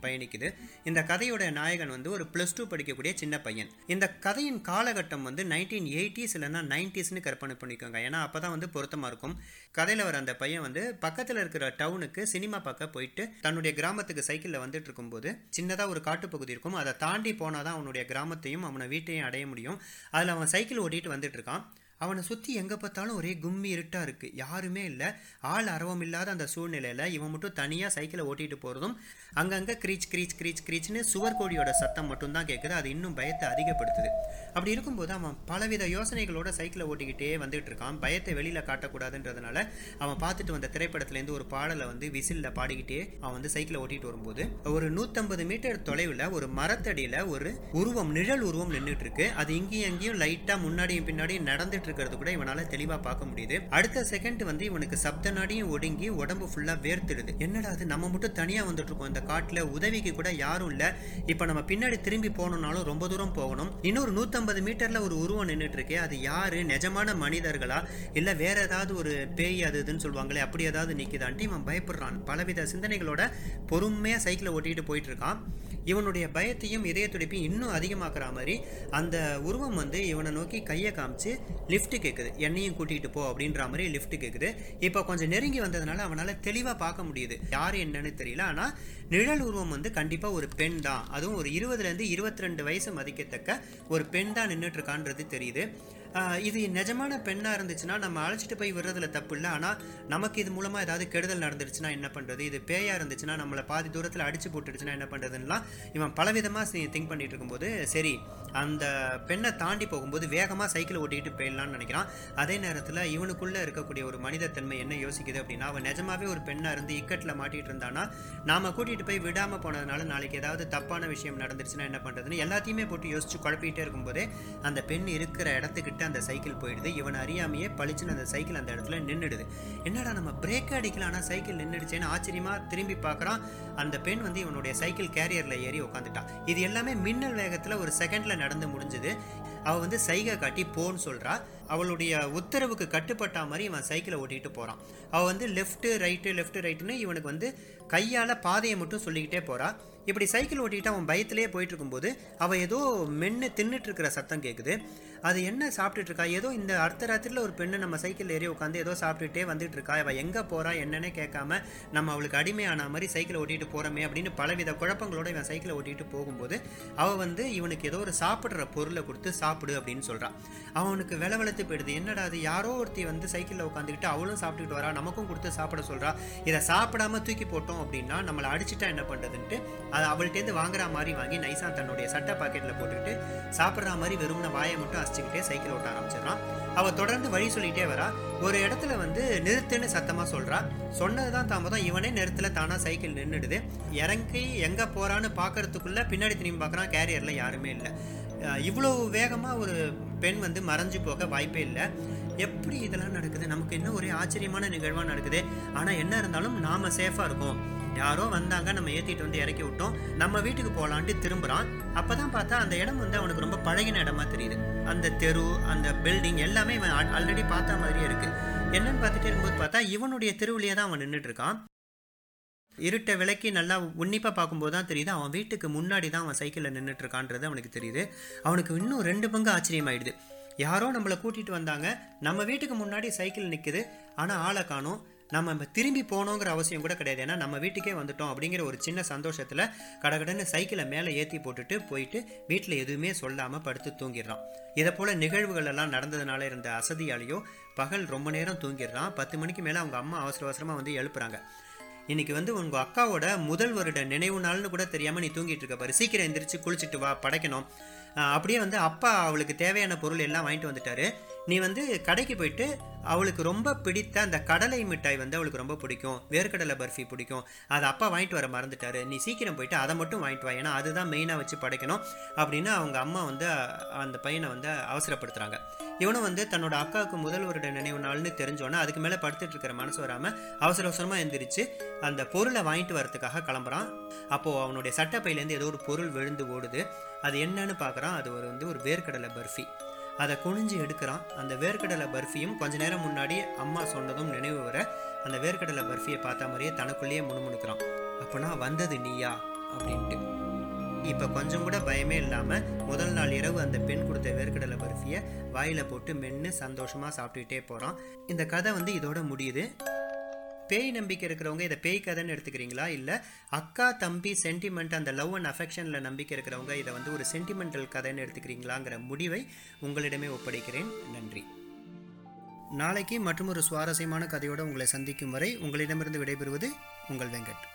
பயணிக்குது. இந்த கதையோட நாயகன் வந்து ஒரு ப்ளஸ் டூ படிக்கக்கூடிய சின்ன பையன். இந்த கதையின் காலகட்டம் வந்து நைன்டீன் எயிட்டிஸ் இல்லைன்னா நைன்டிஸ்னு கற்பனை பண்ணிக்கோங்க. ஏன்னா அப்போ தான் வந்து பொருத்தமாக இருக்கும். கதையில் வர அந்த பையன் வந்து பக்கத்தில் இருக்கிற டவுனுக்கு சினிமா பார்க்க போயிட்டு தன்னுடைய கிராமத்துக்கு சைக்கிளில் வந்துட்டு இருக்கும்போது சின்னதாக ஒரு காட்டுப்பகுதி இருக்கும். அதை தாண்டி போனால் தான் அவனுடைய கிராமத்தையும் அவனை வீட்டையும் அடைய முடியும். அதில் அவன் சைக்கிள் ஓட்டிகிட்டு வந்துட்டு இருக்கான். அவனை சுற்றி எங்கே பார்த்தாலும் ஒரே கும்மி இருட்டாக இருக்குது யாருமே இல்லை. ஆள் அரவம் இல்லாத அந்த சூழ்நிலையில் இவன் மட்டும் தனியாக சைக்கிளை ஓட்டிகிட்டு போகிறதும் அங்கங்கே க்ரீச் க்ரீச் க்ரீச் க்ரீச்னு சுவர் கோடியோட சத்தம் மட்டும்தான் கேட்குது அது இன்னும் பயத்தை அதிகப்படுத்துது. அப்படி இருக்கும்போது அவன் பலவித யோசனைகளோட சைக்கிளை ஓட்டிக்கிட்டே வந்துகிட்டு இருக்கான். பயத்தை வெளியில் காட்டக்கூடாதுன்றதுனால அவன் பார்த்துட்டு வந்த திரைப்படத்துலேருந்து ஒரு பாடலை வந்து விசிலில் பாடிக்கிட்டே அவன் வந்து சைக்கிளை ஓட்டிகிட்டு வரும்போது ஒரு நூற்றம்பது மீட்டர் தொலைவில் ஒரு மரத்தடியில் ஒரு உருவம் நிழல் உருவம் நின்றுட்டு இருக்கு. அது இங்கேயும் அங்கேயும் லைட்டாக முன்னாடியும் பின்னாடியும் நடந்துட்டு இருக்கிறது கூட இவனால தெளிவா பார்க்க முடியுது. அடுத்த செகண்ட் வந்து இவனுக்கு சப்த நாடியும் ஒடுங்கி உடம்பு ஃபுல்லா வேர்த்துடுது. என்னடா அது நம்ம மட்டும் தனியா வந்துட்டு இருக்கோம் இந்த காட்டுல உதவிக்கு கூட யாரும் இல்ல. இப்ப நம்ம பின்னாடி திரும்பி போகணும்னாலும் ரொம்ப தூரம் போகணும். இன்னொரு நூத்தம்பது மீட்டர்ல ஒரு உருவம் நின்றுட்டு இருக்கே அது யாரு? நிஜமான மனிதர்களா? இல்ல வேற ஏதாவது ஒரு பேய் அது இதுன்னு சொல்லுவாங்களே அப்படி ஏதாவது நிக்குதான்ட்டு இவன் பயப்படுறான். பலவித சிந்தனைகளோட பொறுமையா சைக்கிளை ஓட்டிட்டு போயிட்டு இருக்கான் இவனுடைய பயத்தையும் இதய துடிப்பையும் இன்னும் அதிகமாக்குற மாதிரி அந்த உருவம் வந்து இவனை நோக்கி கையை காமிச்சு லிஃப்ட் கேட்குது என்னையும் கூட்டிகிட்டு போ அப்படின்ற மாதிரி லிஃப்ட் கேட்குது இப்போ கொஞ்சம் நெருங்கி வந்ததுனால அவனால் தெளிவாக பார்க்க முடியுது. யார் என்னன்னு தெரியல. ஆனால் நிழல் உருவம் வந்து கண்டிப்பாக ஒரு பெண் தான். அதுவும் ஒரு இருபதுலேருந்து இருபத்தி ரெண்டு வயசு மதிக்கத்தக்க ஒரு பெண் தான் நின்றுட்டு இருக்கான்றது தெரியுது. இது நிஜமான பெண்ணாக இருந்துச்சுன்னா நம்ம அழைச்சிட்டு போய் விடுறதுல தப்பு இல்லை. ஆனால் நமக்கு இது மூலமாக ஏதாவது கெடுதல் நடந்துருச்சுன்னா என்ன பண்ணுறது இது பேயாக இருந்துச்சுன்னா நம்மளை பாதி தூரத்தில் அடிச்சு போட்டுடுச்சுன்னா என்ன பண்ணுறதுலாம் இவன் பலவிதமாக திங்க் பண்ணிட்டு இருக்கும்போது சரி அந்த பெண்ணை தாண்டி போகும்போது வேகமாக சைக்கிள் ஓட்டிக்கிட்டு போயிடலாம்னு நினைக்கிறான். அதே நேரத்தில் இவனுக்குள்ளே இருக்கக்கூடிய ஒரு மனிதத்தன்மை என்ன யோசிக்குது அப்படின்னா அவன் நிஜமாவே ஒரு பெண்ணாக இருந்து இக்கட்டில் மாட்டிகிட்டு இருந்தானா நாம கூட்டிகிட்டு போய் விடாமல் போனதுனால நாளைக்கு ஏதாவது தப்பான விஷயம் நடந்துருச்சுன்னா என்ன பண்ணுறதுன்னு எல்லாத்தையுமே போட்டு யோசிச்சு குழப்பிக்கிட்டே இருக்கும்போதே அந்த பெண் இருக்கிற இடத்துக்கிட்ட அந்த சைக்கிள் போயிடுது. இவன் அறியாமையே பளிச்சுன்னு அந்த சைக்கிள் அந்த இடத்துல நின்றுடுது என்னடா நம்ம பிரேக் அடிக்கலாம் ஆனால் சைக்கிள் நின்றுடுச்சேன்னு ஆச்சரியமா திரும்பி பார்க்குறான். அந்த பெண் வந்து இவனுடைய சைக்கிள் கேரியரில் ஏறி உட்காந்துட்டான் இது எல்லாமே மின்னல் வேகத்தில் ஒரு செகண்டில் நடந்து முடிஞ்சுது. அவள் வந்து சைகை காட்டி போன்னு சொல்கிறா அவளுடைய உத்தரவுக்கு கட்டுப்பட்ட மாதிரி இவன் சைக்கிளை ஓட்டிகிட்டு போகிறான் அவள் வந்து லெஃப்ட்டு ரைட்டு லெஃப்ட்டு ரைட்டுன்னு இவனுக்கு வந்து கையால் பாதையை மட்டும் சொல்லிக்கிட்டே போகிறான் இப்படி சைக்கிள் ஓட்டிக்கிட்டு அவன் பயத்திலேயே போயிட்டு இருக்கும்போது அவள் ஏதோ மென்று தின்னுட்டு இருக்கிற சத்தம் கேட்குது அது என்ன சாப்பிட்டுட்டு இருக்கா ஏதோ இந்த அடுத்த ராத்திரியில் ஒரு பெண்ணு நம்ம சைக்கிள் ஏறி உட்காந்து ஏதோ சாப்பிட்டுட்டே வந்துட்டு இருக்கா அவள் எங்கே போகிறா என்னன்னே கேட்காம நம்ம அவளுக்கு அடிமையான மாதிரி சைக்கிளை ஓட்டிகிட்டு போகிறோமே அப்படின்னு பலவித குழப்பங்களோட இவன் சைக்கிளை ஓட்டிகிட்டு போகும்போது அவள் வந்து இவனுக்கு ஏதோ ஒரு சாப்பிட்ற பொருளை கொடுத்து சாப்பிடு அப்படின்னு சொல்கிறான் அவனுக்கு வில வெளுத்து போயிடுது. என்னடா அது யாரோ ஒருத்தி வந்து சைக்கிளில் உட்காந்துக்கிட்டு அவளும் சாப்பிட்டுக்கிட்டு வரா. நமக்கும் கொடுத்து சாப்பிட சொல்கிறா இதை சாப்பிடாம தூக்கி போட்டோம் அப்படின்னா நம்மளை அடிச்சுட்டா என்ன பண்ணுறதுன்ட்டு அதை அவள்கிட்டேருந்து வாங்குற மாதிரி வாங்கி நைஸாக தன்னுடைய சட்டை பாக்கெட்டில் போட்டுக்கிட்டு சாப்பிட்ற மாதிரி வெறும்ன வாயை மட்டும் அசிச்சுக்கிட்டே சைக்கிள் ஓட்ட ஆரம்பிச்சிடறான். அவள் தொடர்ந்து வழி சொல்லிகிட்டே வரா. ஒரு இடத்துல வந்து நிறுத்துன்னு சத்தமாக சொல்கிறா சொன்னது தான் தாமதம். இவனே நிறுத்தில் தானாக சைக்கிள் நின்றுடுது இறங்கி எங்கே போகிறான்னு பார்க்கறதுக்குள்ளே பின்னாடி திரும்பி பார்க்குறான் கேரியரில் யாருமே இல்லை. இவ்வளோ வேகமாக ஒரு பெண் வந்து மறைஞ்சு போக வாய்ப்பே இல்லை. எப்படி இதெல்லாம் நடக்குது? நமக்கு இன்னும் ஒரே ஆச்சரியமான நிகழ்வாக நடக்குது? ஆனால் என்ன இருந்தாலும் நாம் சேஃபாக இருக்கோம். யாரோ வந்தாங்க நம்ம ஏற்றிட்டு வந்து இறக்கி விட்டோம். நம்ம வீட்டுக்கு போகலான்ட்டு திரும்புகிறான் அப்போ தான் பார்த்தா அந்த இடம் வந்து அவனுக்கு ரொம்ப பழகின இடமா தெரியுது. அந்த தெரு அந்த பில்டிங் எல்லாமே இவன் ஆல்ரெடி பார்த்த மாதிரியே இருக்குது என்னன்னு பார்த்துட்டே இருக்கும்போது பார்த்தா இவனுடைய தெருவிலேயே தான் அவன் நின்றுட்டு இருக்கான். இருட்டை விளக்கி நல்லா உன்னிப்பாக பார்க்கும்போது தான் தெரியுது. அவன் வீட்டுக்கு முன்னாடி தான் அவன் சைக்கிளில் நின்றுட்டுருக்கான்றது அவனுக்கு தெரியுது. அவனுக்கு இன்னும் ரெண்டு பங்கு ஆச்சரியமாயிடுது. யாரோ நம்மளை கூட்டிகிட்டு வந்தாங்க. நம்ம வீட்டுக்கு முன்னாடி சைக்கிள் நிற்குது ஆனால் ஆளை காணும். நம்ம திரும்பி போகணுங்கிற அவசியம் கூட கிடையாது. ஏன்னா நம்ம வீட்டுக்கே வந்துட்டோம் அப்படிங்கிற ஒரு சின்ன சந்தோஷத்தில் கடகடன்னு சைக்கிளை மேலே ஏற்றி போட்டுட்டு போயிட்டு வீட்டில் எதுவுமே சொல்லாமல் படுத்து தூங்கிடுறான். இதை போல் நிகழ்வுகள் எல்லாம் நடந்ததுனால இருந்த அசதியாலேயோ பகல் ரொம்ப நேரம் தூங்கிடுறான். பத்து மணிக்கு மேலே அவங்க அம்மா அவசர அவசரமாக வந்து எழுப்புறாங்க. இன்னைக்கு வந்து உங்க அக்காவோட முதல் வருட நினைவு நாள்னு கூட தெரியாம நீ தூங்கிட்டு இருக்க பாரு. சீக்கிரம் எந்திரிச்சு குளிச்சுட்டு வா படைக்கணும். அப்படியே வந்து அப்பா அவளுக்கு தேவையான பொருள் எல்லாம் வாங்கிட்டு வந்துட்டாரு. நீ வந்து கடைக்கு போயிட்டு அவளுக்கு ரொம்ப பிடித்த அந்த கடலை மிட்டாய் வந்து அவளுக்கு ரொம்ப பிடிக்கும். வேர்க்கடலை பர்ஃபி பிடிக்கும். அதை அப்பா வாங்கிட்டு வர மறந்துட்டாரு. நீ சீக்கிரம் போயிட்டு அதை மட்டும் வாங்கிட்டு வா. ஏன்னா அதுதான் மெயினாக வச்சு படைக்கணும் அப்படின்னு அவங்க அம்மா வந்து அந்த பையனை வந்து அவசரப்படுத்துகிறாங்க இவனும் வந்து தன்னோட அக்காவுக்கு முதல் வருட நினைவு நாள்னு தெரிஞ்சோன்னே அதுக்கு மேலே படுத்துட்டு இருக்கிற மனசு வராமல் அவசர அவசரமாக எந்திரிச்சு அந்த பொருளை வாங்கிட்டு வரதுக்காக கிளம்புறான். அப்போது அவனுடைய சட்டப்பையிலேருந்து ஏதோ ஒரு பொருள் விழுந்து ஓடுது. அது என்னன்னு பார்க்குறான். அது ஒரு வந்து ஒரு வேர்க்கடலை பர்ஃபி. அதை குனிஞ்சு எடுக்கிறான். அந்த வேர்க்கடலை பர்ஃபியும் கொஞ்ச நேரம் முன்னாடி அம்மா சொன்னதும் நினைவு வர அந்த வேர்க்கடலை பர்ஃபியை பார்த்த மாதிரியே தனக்குள்ளேயே முணுமுணுக்கிறான். அப்போனா வந்தது நீயா? அப்படின்ட்டு. இப்போ கொஞ்சம் கூட பயமே இல்லாமல் முதல் நாள் இரவு அந்த பெண் கொடுத்த வேர்க்கடலை பர்ஃபியை வாயில் போட்டு மென்று சந்தோஷமாக சாப்பிட்டுக்கிட்டே போகிறோம் இந்த கதை வந்து இதோட முடியுது. பேய் நம்பிக்கை இருக்கிறவங்க இதை பேய் கதைன்னு எடுத்துக்கிறீங்களா? இல்லை அக்கா தம்பி சென்டிமெண்ட் அந்த லவ் அண்ட் அஃபெக்ஷனில் நம்பிக்கை இருக்கிறவங்க இதை வந்து ஒரு சென்டிமெண்டல் கதைன்னு எடுத்துக்கிறீங்களாங்கிற முடிவை உங்களிடமே ஒப்படைக்கிறேன். நன்றி. நாளைக்கு மற்றும் ஒரு சுவாரஸ்யமான கதையோடு உங்களை சந்திக்கும் வரை உங்களிடமிருந்து விடைபெறுவது உங்கள் வெங்கட்.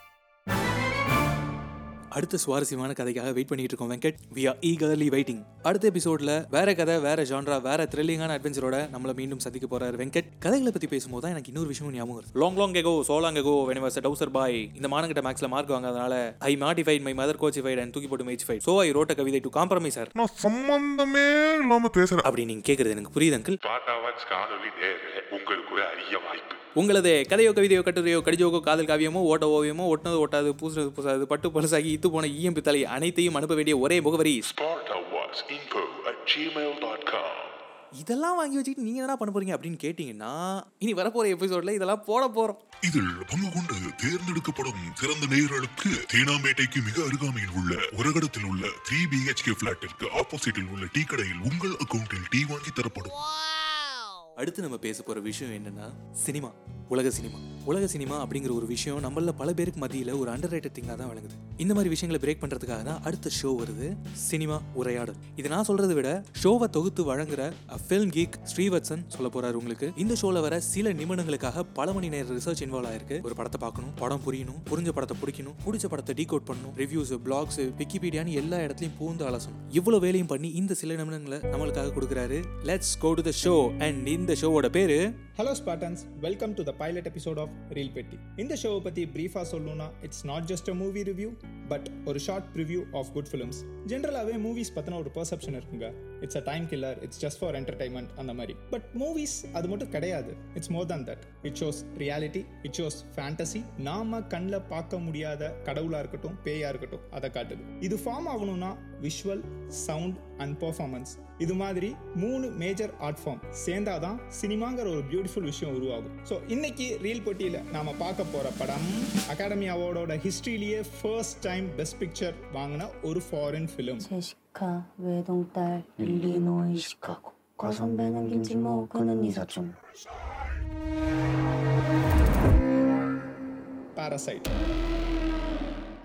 அடுத்த சுவாரஸ்யமான கதைக்காக வெயிட் பண்ணிட்டு இருக்கோம் Venkat. We are eagerly waiting அடுத்த எபிசோட்ல வேற கதை வேற ஜான்ரா வேற த்ரில்லிங்கான அட்வென்ச்சரோட நம்மள மீண்டும் சந்திக்க போறாரு வெங்கட். கதைகளை பத்தி பேசும்போது தான் எனக்கு இன்னொரு விஷயம் ஞாபகம் வருது. Long long ago so long ago when was trouser boy இந்த மானங்கிட்ட மேக்ஸ்ல மார்க் வாங்காதனால ஐ மாட்டிஃபைட் மை மதர் கோச்சிஃபைட் அண்ட் தூக்கி போட்டு மேட்சிஃபைட் சோ ஐ ரோட்ட கவிதை டு காம்ப்ரமைஸ் சார் நான் சம்பந்தமே இல்லாம பேசுறேன். அப்படி நீங்க கேக்குறது எனக்கு புரியுது அங்கிள் காணொலி நேர உங்களுக்கு ஒரு அரிய வாய்ப்பு. உங்களது கதையோ கவிதையோ கட்டுரையோ கடிஜோக்கோ காதல் காவியமோ ஓட்ட ஓவியமோ ஒட்டினது ஒட்டாது பூசுறது பூசாது பட்டு பழசாகி இத்து போன ஈயம் பித்தளை அனைத்தையும் அனுப்ப வேண்டிய ஒரே முகவரி இதெல்லாம் வாங்கி வச்சுக்கிட்டு நீங்க என்ன பண்ண போறீங்க அப்படின்னு கேட்டீங்கன்னா இனி வரப்போற எபிசோட்ல இதெல்லாம் போட போறோம். இதில் பங்கு கொண்டு தேர்ந்தெடுக்கப்படும் சிறந்த நேயர்களுக்கு தேனாம்பேட்டைக்கு மிக அருகாமையில் உள்ள உரகடத்தில் உள்ள த்ரீ பிஹெச்கே பிளாட்டிற்கு ஆப்போசிட்டில் உள்ள டீ கடையில் உங்கள் அக்கவுண்டில் டீ வாங்கி தரப்படும். அடுத்து நம்ம பேச போகிற விஷயம் என்னென்னா சினிமா. உலக சினிமா. உலக சினிமா அப்படிங்கிற ஒரு விஷயம் நம்மள பல பேருக்கு மத்தியில் ஒரு அண்டர் ரேட்டட் திங்காக தான் விளங்குது. இந்த மாதிரி விஷயங்களை பிரேக் பண்ணுறதுக்காக தான் அடுத்த ஷோ வருது சினிமா உரையாடல். இது நான் சொல்கிறத விட ஷோவை தொகுத்து வழங்குற ஃபில்ம் கீக் ஸ்ரீவத்சன் சொல்ல போகிறார் உங்களுக்கு. இந்த ஷோவில் வர சில நிமிடங்களுக்காக பல மணி நேர ரிசர்ச் இன்வால்வ் ஆயிருக்கு. ஒரு படத்தை பார்க்கணும் படம் புரியணும் புரிஞ்ச படத்தை பிடிக்கணும் பிடிச்ச படத்தை டீகோட் பண்ணணும் ரிவ்யூஸ் பிளாக்ஸ் விக்கிபீடியான்னு எல்லா இடத்துலையும் பூந்து அலசணும். இவ்வளோ வேலையும் பண்ணி இந்த சில நிமிடங்களை நம்மளுக்காக கொடுக்குறாரு. Let's go to the show and இந்த ஷோவோட பேரு hello Spottans welcome to the pilot episode of reel Petti இந்த ஷோவை பற்றி ப்ரீஃபாக சொல்லணும்னா it's not just a movie review but ஒரு short review of good films ஜென்ரலாகவே மூவிஸ் பற்றின ஒரு பர்செப்ஷன் இருக்குங்க it's a time killer it's just for entertainment அந்த மாதிரி பட் மூவிஸ் அது மட்டும் கிடையாது it's more than that it shows reality it shows fantasy நாம கண்ணில் பார்க்க முடியாத கடவுளாக இருக்கட்டும் பேயாக இருக்கட்டும் அதை காட்டுது இது ஃபார்ம் ஆகணும்னா விஷுவல் சவுண்ட் அண்ட் பெர்ஃபார்மன்ஸ் இது மாதிரி மூணு மேஜர் ஆர்ட் ஃபார்ம் சேர்ந்தாதான் சினிமாங்கிற ஒரு பியூட்டிஃபுல் விஷயம் உருவாகும் ஸோ இன்னைக்கு ரீல் போட்டியில் நாம பார்க்க போற படம் Academy அவார்டோட ஹிஸ்ட்ரியிலேயே first time best picture வாங்கின ஒரு foreign film 제시카 외동딸 일리노이 시카고 과선배는 김치모 그는 이사촌 Parasite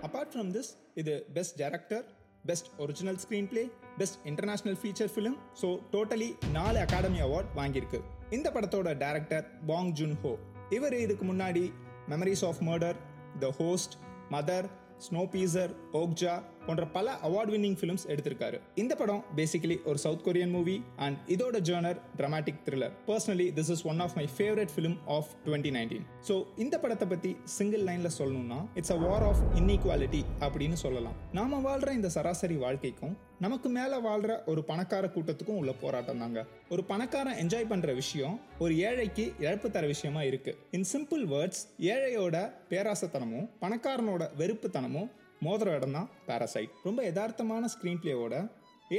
apart from this இது best director best original screenplay best international feature film so totally நாலு அகாடமி அவார்ட் வாங்கியிருக்கு. இந்த படத்தோட டேரக்டர் பாங் ஜுன் ஹோ இவர் இதுக்கு முன்னாடி Memories of Murder the Host Mother Snowpiercer Okja போன்ற பல அவார்ட் வின்னிங் ஃபிலிம்ஸ் எடுத்திருக்காரு. இந்த படம் பேசிக்கலி ஒரு சவுத் கொரியன் மூவி அண்ட் இதோட genre dramatic thriller personally this is one of my favourite film of twenty nineteen so இந்த படத்தை பற்றி சிங்கிள் லைனில் சொல்லணும்னா it's a war of inequality அப்படின்னு சொல்லலாம். நாம வாழ்ற இந்த சராசரி வாழ்க்கைக்கும் நமக்கு மேலே வாழ்ற ஒரு பணக்கார கூட்டத்துக்கும் உள்ள போராட்டம் தாங்க. ஒரு பணக்காரன் என்ஜாய் பண்ணுற விஷயம் ஒரு ஏழைக்கு இழப்பு தர விஷயமா இருக்கு. இன் சிம்பிள் வேர்ட்ஸ் ஏழையோட பேராசத்தனமும் பணக்காரனோட வெறுப்புத்தனமும் மோதிர இடம் தான் பேரசைட் ரொம்ப யதார்த்தமான ஸ்க்ரீன் பிளேவோட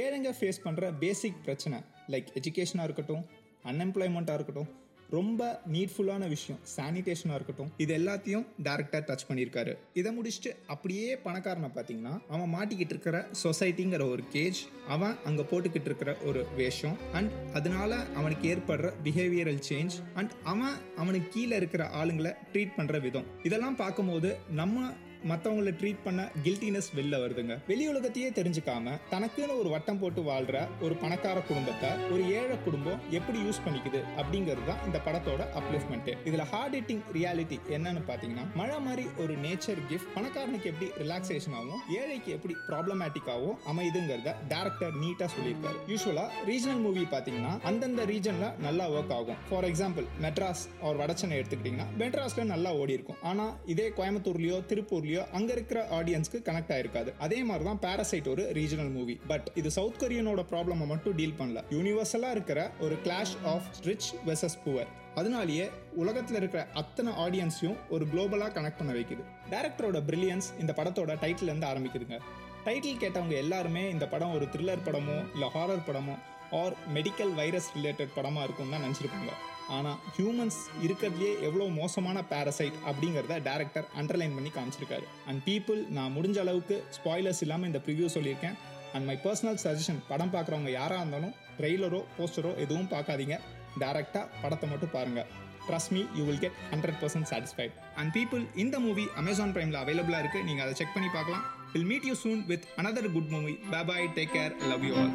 ஏழைங்க ஃபேஸ் பண்ணுற பேசிக் பிரச்சனை லைக் எஜுகேஷனாக இருக்கட்டும் அன்எம்ப்ளாய்மெண்ட்டாக இருக்கட்டும் ரொம்ப நீட்ஃபுல்லான விஷயம் சானிடேஷனாக இருக்கட்டும் இது எல்லாத்தையும் டேரக்டாக டச் பண்ணியிருக்காரு. இதை முடிச்சுட்டு அப்படியே பணக்காரனை பார்த்தீங்கன்னா அவன் மாட்டிக்கிட்டு இருக்கிற சொசைட்டிங்கிற ஒரு கேஜ் அவன் அங்கே போட்டுக்கிட்டு இருக்கிற ஒரு வேஷம் அண்ட் அதனால அவனுக்கு ஏற்படுற பிஹேவியரல் சேஞ்ச் அண்ட் அவன் அவனுக்கு கீழே இருக்கிற ஆளுங்களை ட்ரீட் பண்ணுற விதம். இதெல்லாம் பார்க்கும்போது நம்ம மற்றவங்களை ட்ரீட் பண்ண கில்ட்டினஸ் வெளில வருதுங்க. வெளி உலகத்தையே தெரிஞ்சுக்காம தனக்குன்னு ஒரு வட்டம் போட்டு வாழ்ற ஒரு பணக்கார குடும்பத்தை ஒரு ஏழை குடும்பம் எப்படி யூஸ் பண்ணிக்குது அப்படிங்கிறது தான் இந்த படத்தோட அப்லிஃப்ட்மெண்ட் இதுல ஹார்ட் ஹிட்டிங் ரியாலிட்டி என்னன்னு பாத்தீங்கன்னா மழை மாதிரி ஒரு நேச்சர் கிஃப்ட் பணக்காரனுக்கு எப்படி ரிலாக்ஸேஷன் ஆகும் ஏழைக்கு எப்படி ப்ராப்ளமேட்டிக்காகவும் அமைதுங்கிறத டேரக்டர் நீட்டா சொல்லியிருக்காரு. யூஸ்வலா ரீஜனல் மூவி பாத்தீங்கன்னா அந்தந்த ரீஜன்ல நல்லா ஒர்க் ஆகும். ஃபார் எக்ஸாம்பிள் மெட்ராஸ் ஒரு வடச்சனை எடுத்துக்கிட்டீங்கன்னா மெட்ராஸ்ல நல்லா ஓடி இருக்கும் ஆனா இதே கோயம்புத்தூர்லயோ திருப்பூர்லயோ அங்க இருக்கிற ஆடியன்ஸ்க்கு கனெக்ட் ஆயிருக்காது. அதே மாதிரி தான் பாரசைட் ஒரு ரீஜனல் மூவி பட் இது சவுத் கொரியனோட ப்ராப்ளமை மட்டும் டீல் பண்ணல. யூனிவர்சலா இருக்கிற ஒரு clash of rich versus poor அதனாலேயே உலகத்தில் இருக்கிற அத்தனை ஆடியன்ஸையும் ஒரு குளோபலாக கனெக்ட் பண்ண வைக்குது. டேரக்டரோட பிரில்லியன்ஸ் இந்த படத்தோட டைட்டிலேருந்து ஆரம்பிக்குதுங்க. டைட்டில் கேட்டவங்க எல்லாருமே இந்த படம் ஒரு த்ரில்லர் படமோ இல்லை ஹாரர் படமோ ஆர் மெடிக்கல் வைரஸ் ரிலேட்டட் படமாக இருக்கும் தான் நினச்சிருப்பாங்க. ஆனால் ஹியூமன்ஸ் இருக்கிறதுலே எவ்வளோ மோசமான பேரசைட் அப்படிங்கிறத டேரக்டர் அண்டர்லைன் பண்ணி காமிச்சிருக்காரு. அண்ட் பீப்புள் நான் முடிஞ்ச அளவுக்கு ஸ்பாய்லர்ஸ் இல்லாமல் இந்த ப்ரிவியூ சொல்லியிருக்கேன். அண்ட் மை பர்சனல் சஜஷன் படம் பார்க்குறவங்க யாராக இருந்தாலும் ட்ரெய்லரோ போஸ்டரோ எதுவும் பார்க்காதீங்க. டேரெக்டாக படத்தை மட்டும் பாருங்கள் trust me you will get hundred percent satisfied and people இந்த மூவி அமேசான் ப்ரைமில் அவைலபிளாக இருக்குது நீங்கள் அதை செக் பண்ணி பார்க்கலாம். Will meet you soon with another good movie bye take care love you all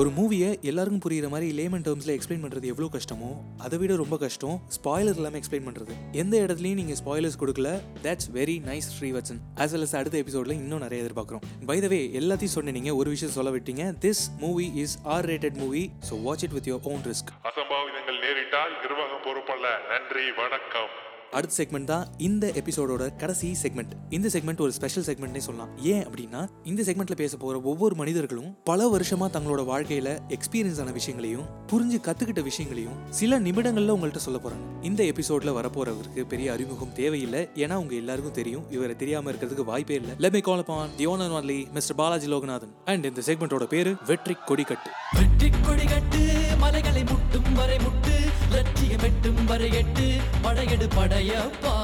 ஒரு மூவியை எல்லாருக்கும் புரியுற மாதிரி லேமன் டேர்ம்ஸில் எக்ஸ்பிளைன் பண்ணுறது எவ்வளோ கஷ்டமோ அதை விட ரொம்ப கஷ்டம் ஸ்பாய்லர் இல்லாமல் எக்ஸ்பிளைன் பண்ணுறது எந்த இடத்துலையும் நீங்கள் ஸ்பாய்லர்ஸ் கொடுக்கல that's very nice Srivatsan as well as அடுத்த எபிசோட்ல இன்னும் நிறைய எதிர்பார்க்குறோம். பை த வே எல்லாத்தையும் சொன்னீங்க ஒரு விஷயம் சொல்ல விட்டீங்க. This movie is R rated movie so watch it with your own risk அசம்பாவிதங்கள் நேரிட்டால் நிர்வாகம் பொறுப்பல்ல. நன்றி வணக்கம். அடுத்த செக்மெண்ட் தான் இந்த எபிசோடோட கடைசி செக்மெண்ட் இந்த செக்மெண்ட் ஒரு ஸ்பெஷல் செக்மெண்ட்னே சொல்லலாம். ஏன் அப்படின்னா இந்த செக்மெண்ட்ல பேச போற ஒவ்வொரு மனிதர்களும் பல வருஷமா தங்களோட வாழ்க்கையில எக்ஸ்பீரியன்ஸ் ஆன விஷயங்களையும் புரிஞ்சு கத்துக்கிட்ட விஷயங்களையும் சில நிமிடங்கள்ல உங்கள்கிட்ட சொல்ல போறாங்க. இந்த எபிசோட்ல வரப்போறவருக்கு பெரிய அறிமுகம் தேவையில்லை. ஏன்னா உங்க எல்லாருக்கும் தெரியும். இவரை தெரியாம இருக்கிறதுக்கு வாய்ப்பே இல்லை. Let me call upon the owner only mister Balaji Loganathan and இந்த செக்மெண்டோட பேரு வெற்றி கொடிக்கட்டு. வெற்றி கொடிக்கட்டு மலைகளை முட்டும் வரை முட்டு. லட்சியம் எட்டும் வரை எட்டு படையெடு படையப்பா.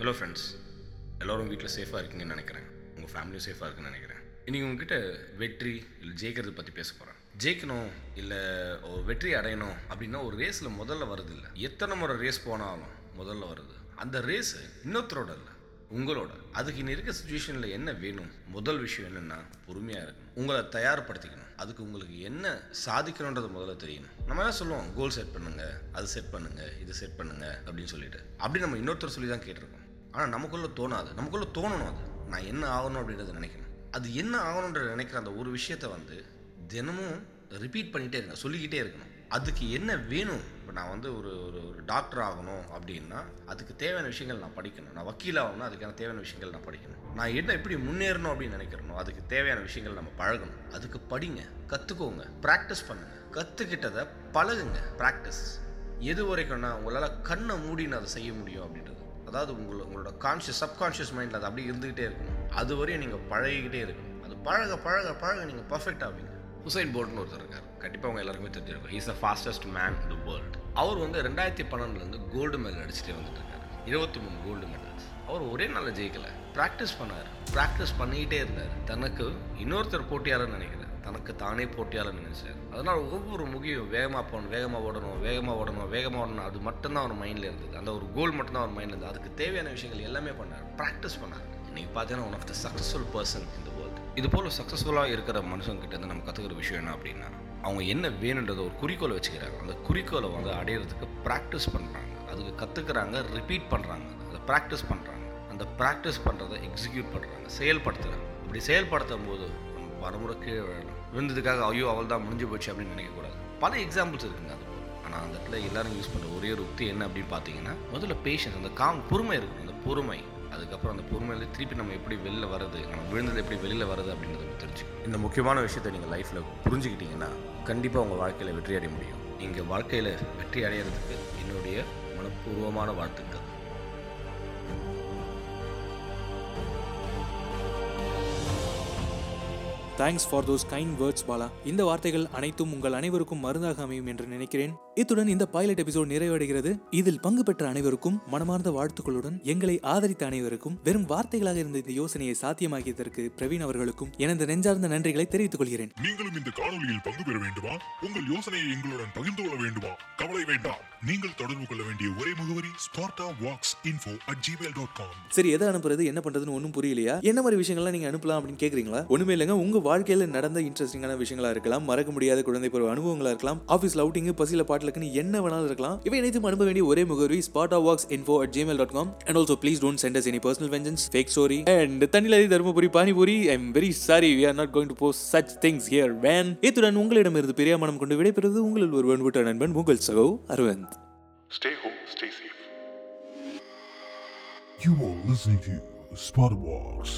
ஹலோ ஃப்ரெண்ட்ஸ் எல்லோரும் வீட்டில் சேஃபாக இருக்கீங்கன்னு நினைக்கிறேன். உங்கள் ஃபேமிலியும் சேஃபாக இருக்குன்னு நினைக்கிறேன். இன்றைக்கி உங்ககிட்ட வெற்றி இல்லை ஜெயிக்கிறது பற்றி பேச போகிறேன் ஜெயிக்கணும் இல்லை ஒரு வெற்றி அடையணும் அப்படின்னா ஒரு ரேஸில் முதல்ல வருது இல்லை. எத்தனை முறை ரேஸ் போனாலும் முதல்ல வருது அந்த ரேஸு இன்னொருத்தரோட இல்லை. உங்களோட அதுக்கு நீ இருக்க சுச்சுவேஷனில் என்ன வேணும்? முதல் விஷயம் என்னென்னா பொறுமையாக இருக்கணும். உங்களை தயார்படுத்திக்கணும். அதுக்கு உங்களுக்கு என்ன சாதிக்கணுன்றது முதல்ல தெரியணும். நம்ம என்ன சொல்லுவோம்? கோல் செட் பண்ணுங்க அது செட் பண்ணுங்க இது செட் பண்ணுங்க அப்படின்னு சொல்லிட்டு. அப்படி நம்ம இன்னொருத்தர் சொல்லி தான் கேட்டிருக்கோம். ஆனால் நமக்குள்ளே தோணாது. நமக்குள்ளே தோணணும் அது. நான் என்ன ஆகணும் அப்படின்றத நினைக்கணும். அது என்ன ஆகணுன்ற நினைக்கிற அந்த ஒரு விஷயத்த வந்து தினமும் ரிப்பீட் பண்ணிகிட்டே இருக்கணும் சொல்லிக்கிட்டே இருக்கணும். அதுக்கு என்ன வேணும்? இப்போ நான் வந்து ஒரு ஒரு ஒரு டாக்டர் ஆகணும் அப்படின்னா அதுக்கு தேவையான விஷயங்கள் நான் படிக்கணும். நான் வக்கீல் ஆகணும் அதுக்கான தேவையான விஷயங்கள் நான் படிக்கணும். நான் என்ன எப்படி முன்னேறணும் அப்படின்னு நினைக்கிறனோ அதுக்கு தேவையான விஷயங்கள் நம்ம பழகணும். அதுக்கு படிங்க கற்றுக்கோங்க ப்ராக்டிஸ் பண்ணுங்க. கற்றுக்கிட்டதை பழகுங்க ப்ராக்டிஸ் எது வரைக்கும்னா உங்களால் கண்ணை மூடின்னு அதை செய்ய முடியும் அப்படின்றது. அதாவது உங்களை உங்களோட கான்ஷியஸ் சப்கான்ஷியஸ் மைண்டில் அது அப்படியே இருந்துக்கிட்டே இருக்கணும். அது வரையும் நீங்கள் பழகிக்கிட்டே இருக்கணும். அது பழக பழக பழக நீங்கள் பர்ஃபெக்ட் ஆவீங்க. ஹுசைன் போல்ட்னு ஒருத்தர் இருக்கார். கண்டிப்பாக அவங்க எல்லாருக்குமே தெரிஞ்சிருக்கும். Is the fastest man the world அவர் வந்து ரெண்டாயிரத்தி பன்னெண்டுலேருந்து கோல்டு மெடல் அடிச்சுட்டே வந்துட்டு இருக்காரு. இருபத்தி மூணு கோல்டு மெடல்ஸ் அவர் ஒரே நாளில் ஜெயிக்கலை. ப்ராக்டிஸ் பண்ணார். ப்ராக்டிஸ் பண்ணிக்கிட்டே இருந்தார். தனக்கு இன்னொருத்தர் போட்டியாளர் நினைக்கிறார் தனக்கு தானே போட்டியாளர் நினைச்சார். அதனால் ஒவ்வொரு முகியும் வேகமாக போகணும் வேகமாக ஓடணும் வேகமாக ஓடணும் வேகமாக ஓடணும். அது மட்டும்தான் அவர் மைண்டில் இருந்தது. அந்த ஒரு கோல் மட்டும்தான் அவர் மைண்டில் இருந்தது. அதுக்கு தேவையான விஷயங்கள் எல்லாமே பண்ணார். ப்ராக்டிஸ் பண்ணார். இன்றைக்கி பார்த்தீங்கன்னா one of the successful person இந்த வேர்ல்டு இது போல் சக்ஸஸ்ஃபுல்லாக இருக்கிற மனுஷங்கிட்ட இருந்து நம்ம கற்றுக்கிற விஷயம் என்ன அப்படின்னா அவங்க என்ன வேணுன்றதை ஒரு குறிக்கோளை வச்சுக்கிறாங்க. அந்த குறிக்கோளை வந்து அடையிறதுக்கு ப்ராக்டிஸ் பண்ணுறாங்க அதுக்கு கற்றுக்குறாங்க ரிப்பீட் பண்ணுறாங்க அதை ப்ராக்டிஸ் பண்ணுறாங்க அந்த ப்ராக்டிஸ் பண்ணுறதை எக்ஸிக்யூட் பண்ணுறாங்க செயல்படுத்துகிறாங்க அப்படி செயல்படுத்தும் போது நம்ம பரமுறை கீழே விழுந்ததுக்காக ஐயோ அவள் தான் முடிஞ்சு போச்சு அப்படின்னு நினைக்கக்கூடாது. பல எக்ஸாம்பிள்ஸ் இருக்குங்க அது. ஆனால் அந்த இடத்துல எல்லாரும் யூஸ் பண்ணுற ஒரே ஒரு உக்தி என்ன அப்படின்னு பார்த்தீங்கன்னா முதல்ல பேஷன்ஸ் அந்த காம் பொறுமை இருக்கும் அந்த பொறுமை. அதுக்கப்புறம் அந்த பொறுமையில திருப்பி நம்ம எப்படி வெளில வர்றது நம்ம விழுந்தது எப்படி வெளியில் வர்றது அப்படின்றத தெரிஞ்சுக்கணும். இந்த முக்கியமான விஷயத்தை நீங்கள் லைஃப்பில் புரிஞ்சுக்கிட்டீங்கன்னா கண்டிப்பாக உங்கள் வாழ்க்கையில் வெற்றி அடைய முடியும். நீங்கள் வாழ்க்கையில் வெற்றி அடையிறதுக்கு என்னுடைய மனப்பூர்வமான வாழ்த்துக்கள். Thanks for those kind words Bala இந்த வார்த்தைகள் அனைத்தும் உங்கள் அனைவருக்கும் மருந்தாக அமையும் என்று நினைக்கிறேன். இத்துடன் இந்த பைலட் எபிசோட் நிறைவடைகிறது. இதில் பங்கு பெற்ற அனைவருக்கும் மனமார்ந்த வாழ்த்துக்களுடன் எங்களை ஆதரித்த அனைவருக்கும் வெறும் வார்த்தைகளாக இருந்த இந்த யோசனையை சாத்தியமாக்கியதற்கு பிரவீன் அவர்களுக்கும் எனது நெஞ்சார்ந்த நன்றிகளை தெரிவித்துக் கொள்கிறேன். நீங்களும் இந்த காணொலியில் பங்கு பெற வேண்டுமா? உங்கள் யோசனையை எங்களுடன் பகிர்ந்து கொள்ள வேண்டுமா? கவலை வேண்டாம். நீங்கள் தொடர்பு கொள்ள வேண்டிய ஒரே முகவரி Sparta box info at Gmail dot com சரி எதை அனுப்புறது என்ன பண்றதுன்னு ஒன்றும் புரியலையா? என்ன மாதிரி விஷயங்கள்லாம் நீங்க அனுப்பலாம் அப்படின்னு கேக்குறீங்களா? ஒண்ணுமே இல்லைங்க உங்க வாழ்க்கையில நடந்த இன்ட்ரெஸ்டிங்கான விஷயங்களா இருக்கலாம் மறக்க முடியாத குழந்தை பருவ அனுபவங்களா இருக்கலாம் ஆஃபீஸ்ல அவுட்டிங் பசில பாட்டுலக்குன்னு என்ன வேணாலும் இருக்கலாம். இவை அனைத்தும் அனுப்ப வேண்டிய ஒரே முகவரி spot box info at Gmail dot com and also please don't send us any personal vengeance fake story and தண்ணிலதி Dharmapuri panipuri. I am very sorry we are not going to post such things here van இத்துடன் உங்களிடமிருந்து பிரியாமணம் கொண்டு விடைபெறுவது உங்களில் ஒரு விட்ட நண்பன் உங்கள் சகோ Aravind. Stay home, stay safe. You are listening to Spot Walks.